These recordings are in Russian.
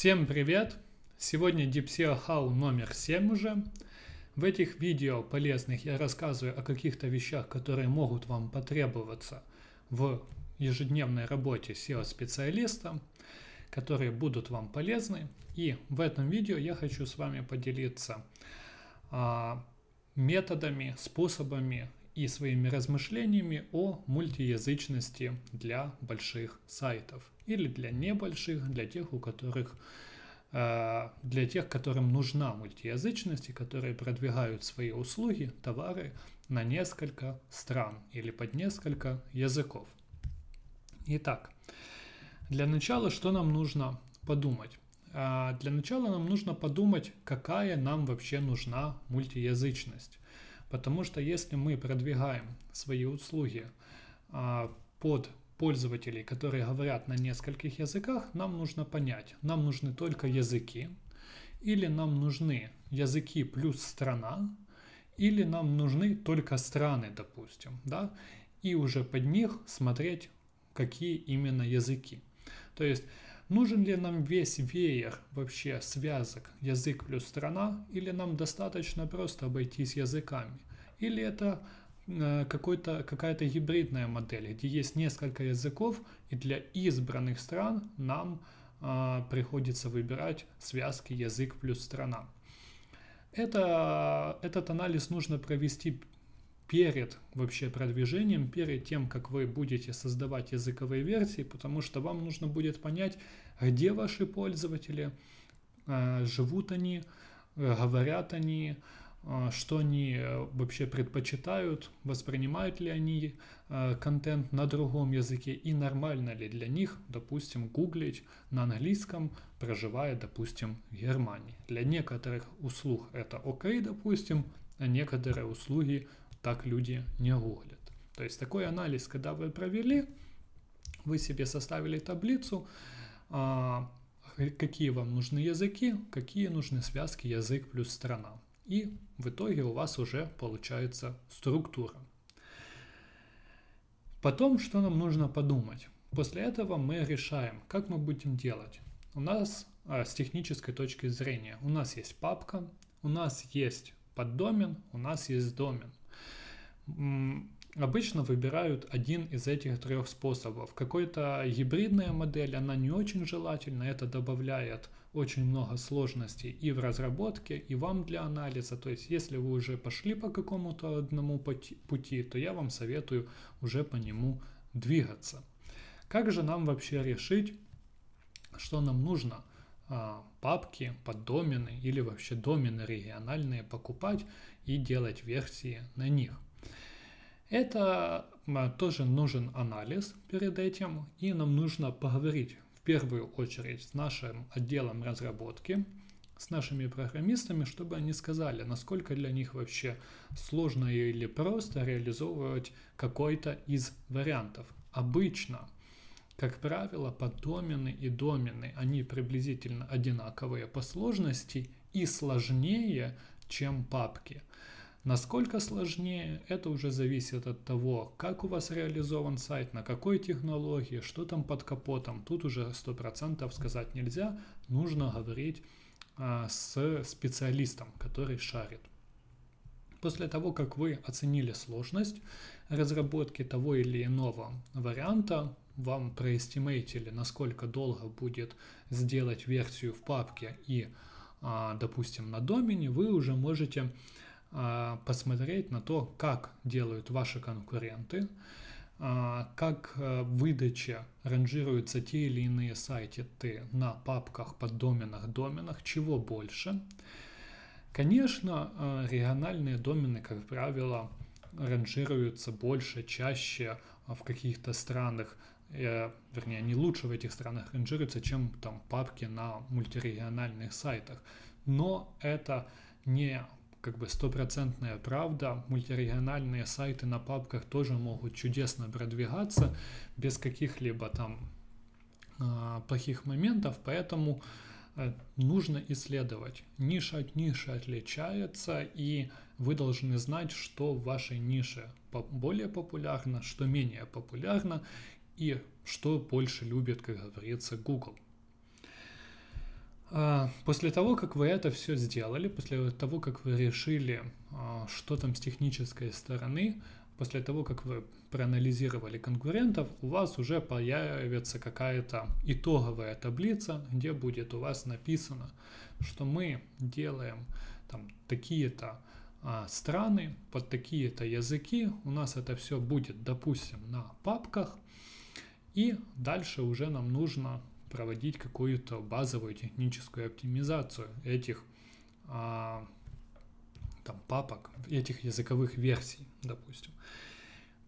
Всем привет! Сегодня DeepSEO How номер 7 уже. В этих видео полезных я рассказываю о каких-то вещах, которые могут вам потребоваться в ежедневной работе SEO-специалиста, которые будут вам полезны. И в этом видео я хочу с вами поделиться а, методами, способами и своими размышлениями о мультиязычности для больших сайтов или для небольших, для тех, у которых э, для тех, которым нужна мультиязычность и которые продвигают свои услуги, товары на несколько стран или под несколько языков. Итак, для начала что нам нужно подумать? А, для начала нам нужно подумать, какая нам вообще нужна мультиязычность. Потому что если мы продвигаем свои услуги а, под пользователей, которые говорят на нескольких языках, нам нужно понять, нам нужны только языки, или нам нужны языки плюс страна, или нам нужны только страны, допустим, да, и уже под них смотреть, какие именно языки. То есть, нужен ли нам весь веер вообще связок язык плюс страна, или нам достаточно просто обойтись языками, или это Э, какой-то, какая-то гибридная модель, где есть несколько языков, и для избранных стран нам а, приходится выбирать связки язык плюс страна. Это, этот анализ нужно провести перед вообще продвижением, перед тем, как вы будете создавать языковые версии, потому что вам нужно будет понять, где ваши пользователи, а, живут они, говорят они, а, что они э, вообще предпочитают, воспринимают ли они э, контент на другом языке и нормально ли для них, допустим, гуглить на английском, проживая, допустим, в Германии. Для некоторых услуг это окей, допустим, а некоторые услуги так люди не гуглят. То есть такой анализ, когда вы провели, вы себе составили таблицу, а, какие вам нужны языки, какие нужны связки язык плюс страна. И в итоге у вас уже получается структура. Потом, что нам нужно подумать? После этого мы решаем, как мы будем делать. У нас а, с технической точки зрения, у нас есть папка, у нас есть поддомен, у нас есть домен. Обычно выбирают один из этих трех способов. Какой-то гибридная модель, она не очень желательна, это добавляет очень много сложностей и в разработке, и вам для анализа. То есть, если вы уже пошли по какому-то одному пути, то я вам советую уже по нему двигаться. Как же нам вообще решить, что нам нужно? А, папки, поддомены или вообще домены региональные покупать и делать версии на них. Это тоже нужен анализ перед этим, и нам нужно поговорить в первую очередь с нашим отделом разработки, с нашими программистами, чтобы они сказали, насколько для них вообще сложно или просто реализовывать какой-то из вариантов. Обычно, как правило, поддомены и домены, они приблизительно одинаковые по сложности и сложнее, чем папки. Насколько сложнее, это уже зависит от того, как у вас реализован сайт, на какой технологии, что там под капотом. Тут уже 100% сказать нельзя, нужно говорить а, с специалистом, который шарит. После того, как вы оценили сложность разработки того или иного варианта, вам проэстимейтили, насколько долго будет сделать версию в папке и, а, допустим, на домене, вы уже можете посмотреть на то, как делают ваши конкуренты, а, как э, выдача ранжируются те или иные сайты на папках, поддоменах, доменах, чего больше. Конечно, региональные домены, как правило, ранжируются больше, чаще в каких-то странах, э, вернее, они лучше в этих странах ранжируются, чем там папки на мультирегиональных сайтах. Но это не как бы стопроцентная правда. Мультирегиональные сайты на папках тоже могут чудесно продвигаться без каких-либо там э, плохих моментов, поэтому э, нужно исследовать. Ниша от ниши отличается, и вы должны знать, что в вашей нише более популярно, что менее популярно, и что больше любит, как говорится, Google. А, после того, как вы это все сделали, после того, как вы решили, а, что там с технической стороны, после того, как вы проанализировали конкурентов, у вас уже появится какая-то итоговая таблица, где будет у вас написано, что мы делаем там такие-то а, страны под такие-то языки. У нас это все будет, допустим, на папках. И дальше уже нам нужно проводить какую-то базовую техническую оптимизацию этих а, там, папок, этих языковых версий, допустим.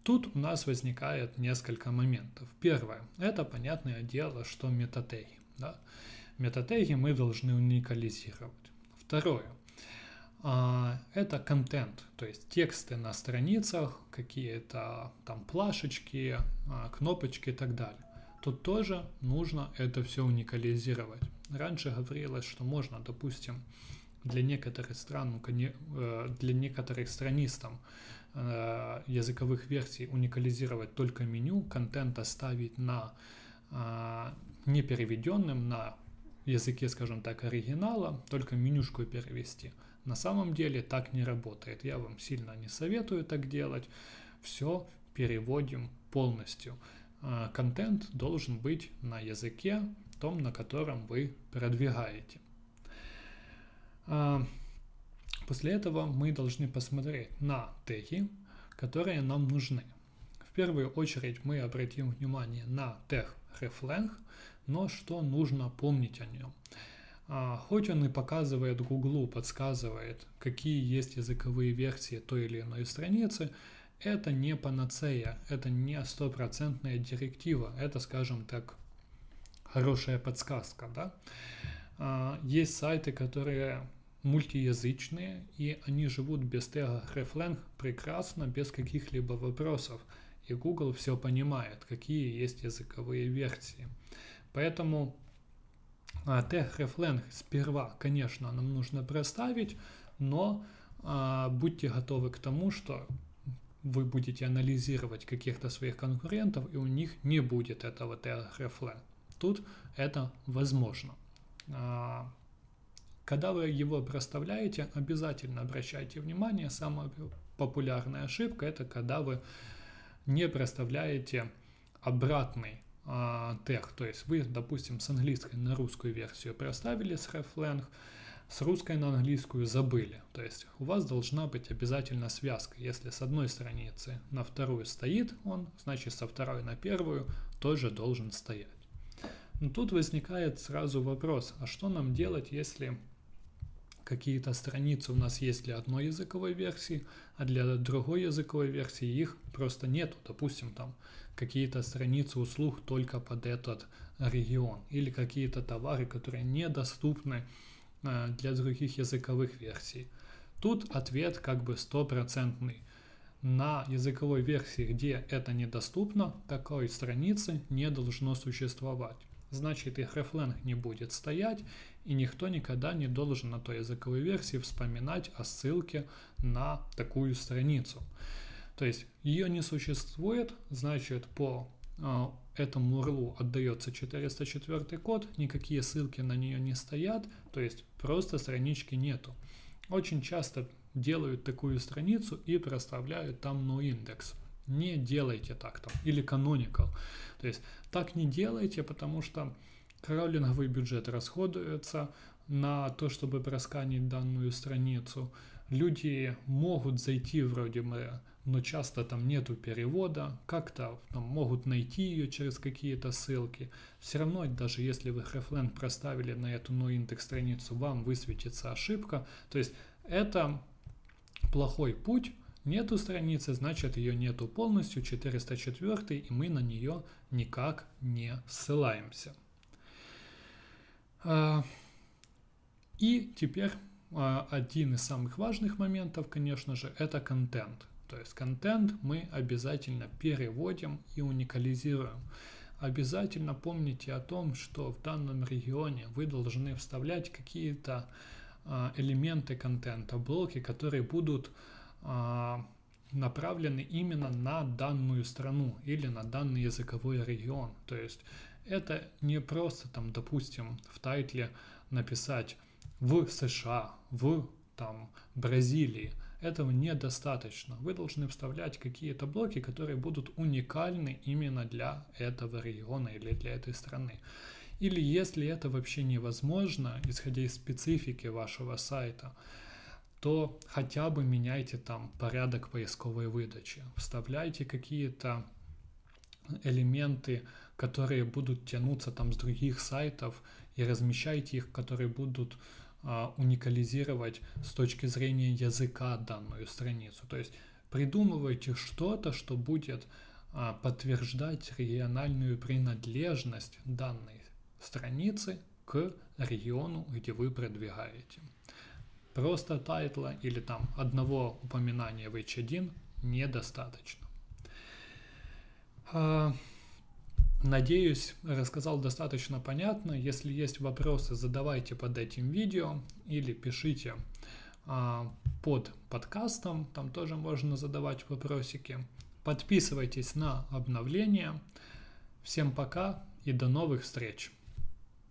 Тут у нас возникает несколько моментов. Первое, это понятное дело, что метатеги. Да? Метатеги мы должны уникализировать. Второе, а, это контент, то есть тексты на страницах, какие-то там плашечки, а, кнопочки и так далее. Тут тоже нужно это все уникализировать. Раньше говорилось, что можно, допустим, для некоторых стран, э, для некоторых страниц э, языковых версий уникализировать только меню, контент оставить на а, непереведенным, на языке, скажем так, оригинала, только менюшку перевести – на самом деле так не работает. Я вам сильно не советую так делать. Все переводим полностью. А, контент должен быть на языке, том, на котором вы продвигаете. А, после этого мы должны посмотреть на теги, которые нам нужны. В первую очередь мы обратим внимание на тег reflang, но что нужно помнить о нем. А, хоть он и показывает Гуглу, подсказывает, какие есть языковые версии той или иной страницы, это не панацея, это не стопроцентная директива, это, скажем так, хорошая подсказка, да. А, есть сайты, которые мультиязычные, и они живут без тега reflang прекрасно, без каких-либо вопросов. И Google все понимает, какие есть языковые версии. Поэтому а, тег reflang сперва, конечно, нам нужно проставить, но а, будьте готовы к тому, что вы будете анализировать каких-то своих конкурентов, и у них не будет этого reflang. Тут это возможно. А, когда вы его проставляете, обязательно обращайте внимание, самая популярная ошибка это когда вы не проставляете обратный а, тег. То есть вы, допустим, с английской на русскую версию проставили с reflang, с русской на английскую забыли. То есть у вас должна быть обязательно связка. Если с одной страницы на вторую стоит он, значит со второй на первую тоже должен стоять. Но тут возникает сразу вопрос, а что нам делать, если какие-то страницы у нас есть для одной языковой версии, а для другой языковой версии их просто нету. Допустим, там какие-то страницы услуг только под этот регион или какие-то товары, которые недоступны для других языковых версий. Тут ответ как бы стопроцентный. На языковой версии, где это недоступно, такой страницы не должно существовать. Значит, их рефленг не будет стоять, и никто никогда не должен на той языковой версии вспоминать о ссылке на такую страницу. То есть ее не существует, значит по э, этому URL отдается 404 код, никакие ссылки на нее не стоят, то есть просто странички нету. Очень часто делают такую страницу и проставляют там noindex. Не делайте так там. Или canonical. То есть так не делайте, потому что краулинговый бюджет расходуется на то, чтобы просканить данную страницу. Люди могут зайти вроде бы но часто там нету перевода, как-то там могут найти ее через какие-то ссылки. Все равно, даже если вы Refland проставили на эту noindex страницу, вам высветится ошибка. То есть это плохой путь, нету страницы, значит ее нету полностью, 404, и мы на нее никак не ссылаемся. А, и теперь а, один из самых важных моментов, конечно же, это контент. То есть контент мы обязательно переводим и уникализируем. Обязательно помните о том, что в данном регионе вы должны вставлять какие-то а, элементы контента, блоки, которые будут а, направлены именно на данную страну или на данный языковой регион. То есть это не просто там, допустим, в тайтле написать в США, в там, Бразилии. Этого недостаточно. Вы должны вставлять какие-то блоки, которые будут уникальны именно для этого региона или для этой страны. Или если это вообще невозможно, исходя из специфики вашего сайта, то хотя бы меняйте там порядок поисковой выдачи. Вставляйте какие-то элементы, которые будут тянуться там с других сайтов и размещайте их, которые будут уникализировать с точки зрения языка данную страницу. То есть придумывайте что-то, что будет а, подтверждать региональную принадлежность данной страницы к региону, где вы продвигаете. Просто тайтла или там одного упоминания в H1 недостаточно. Надеюсь, рассказал достаточно понятно. Если есть вопросы, задавайте под этим видео или пишите а, под подкастом, там тоже можно задавать вопросики. Подписывайтесь на обновления. Всем пока и до новых встреч!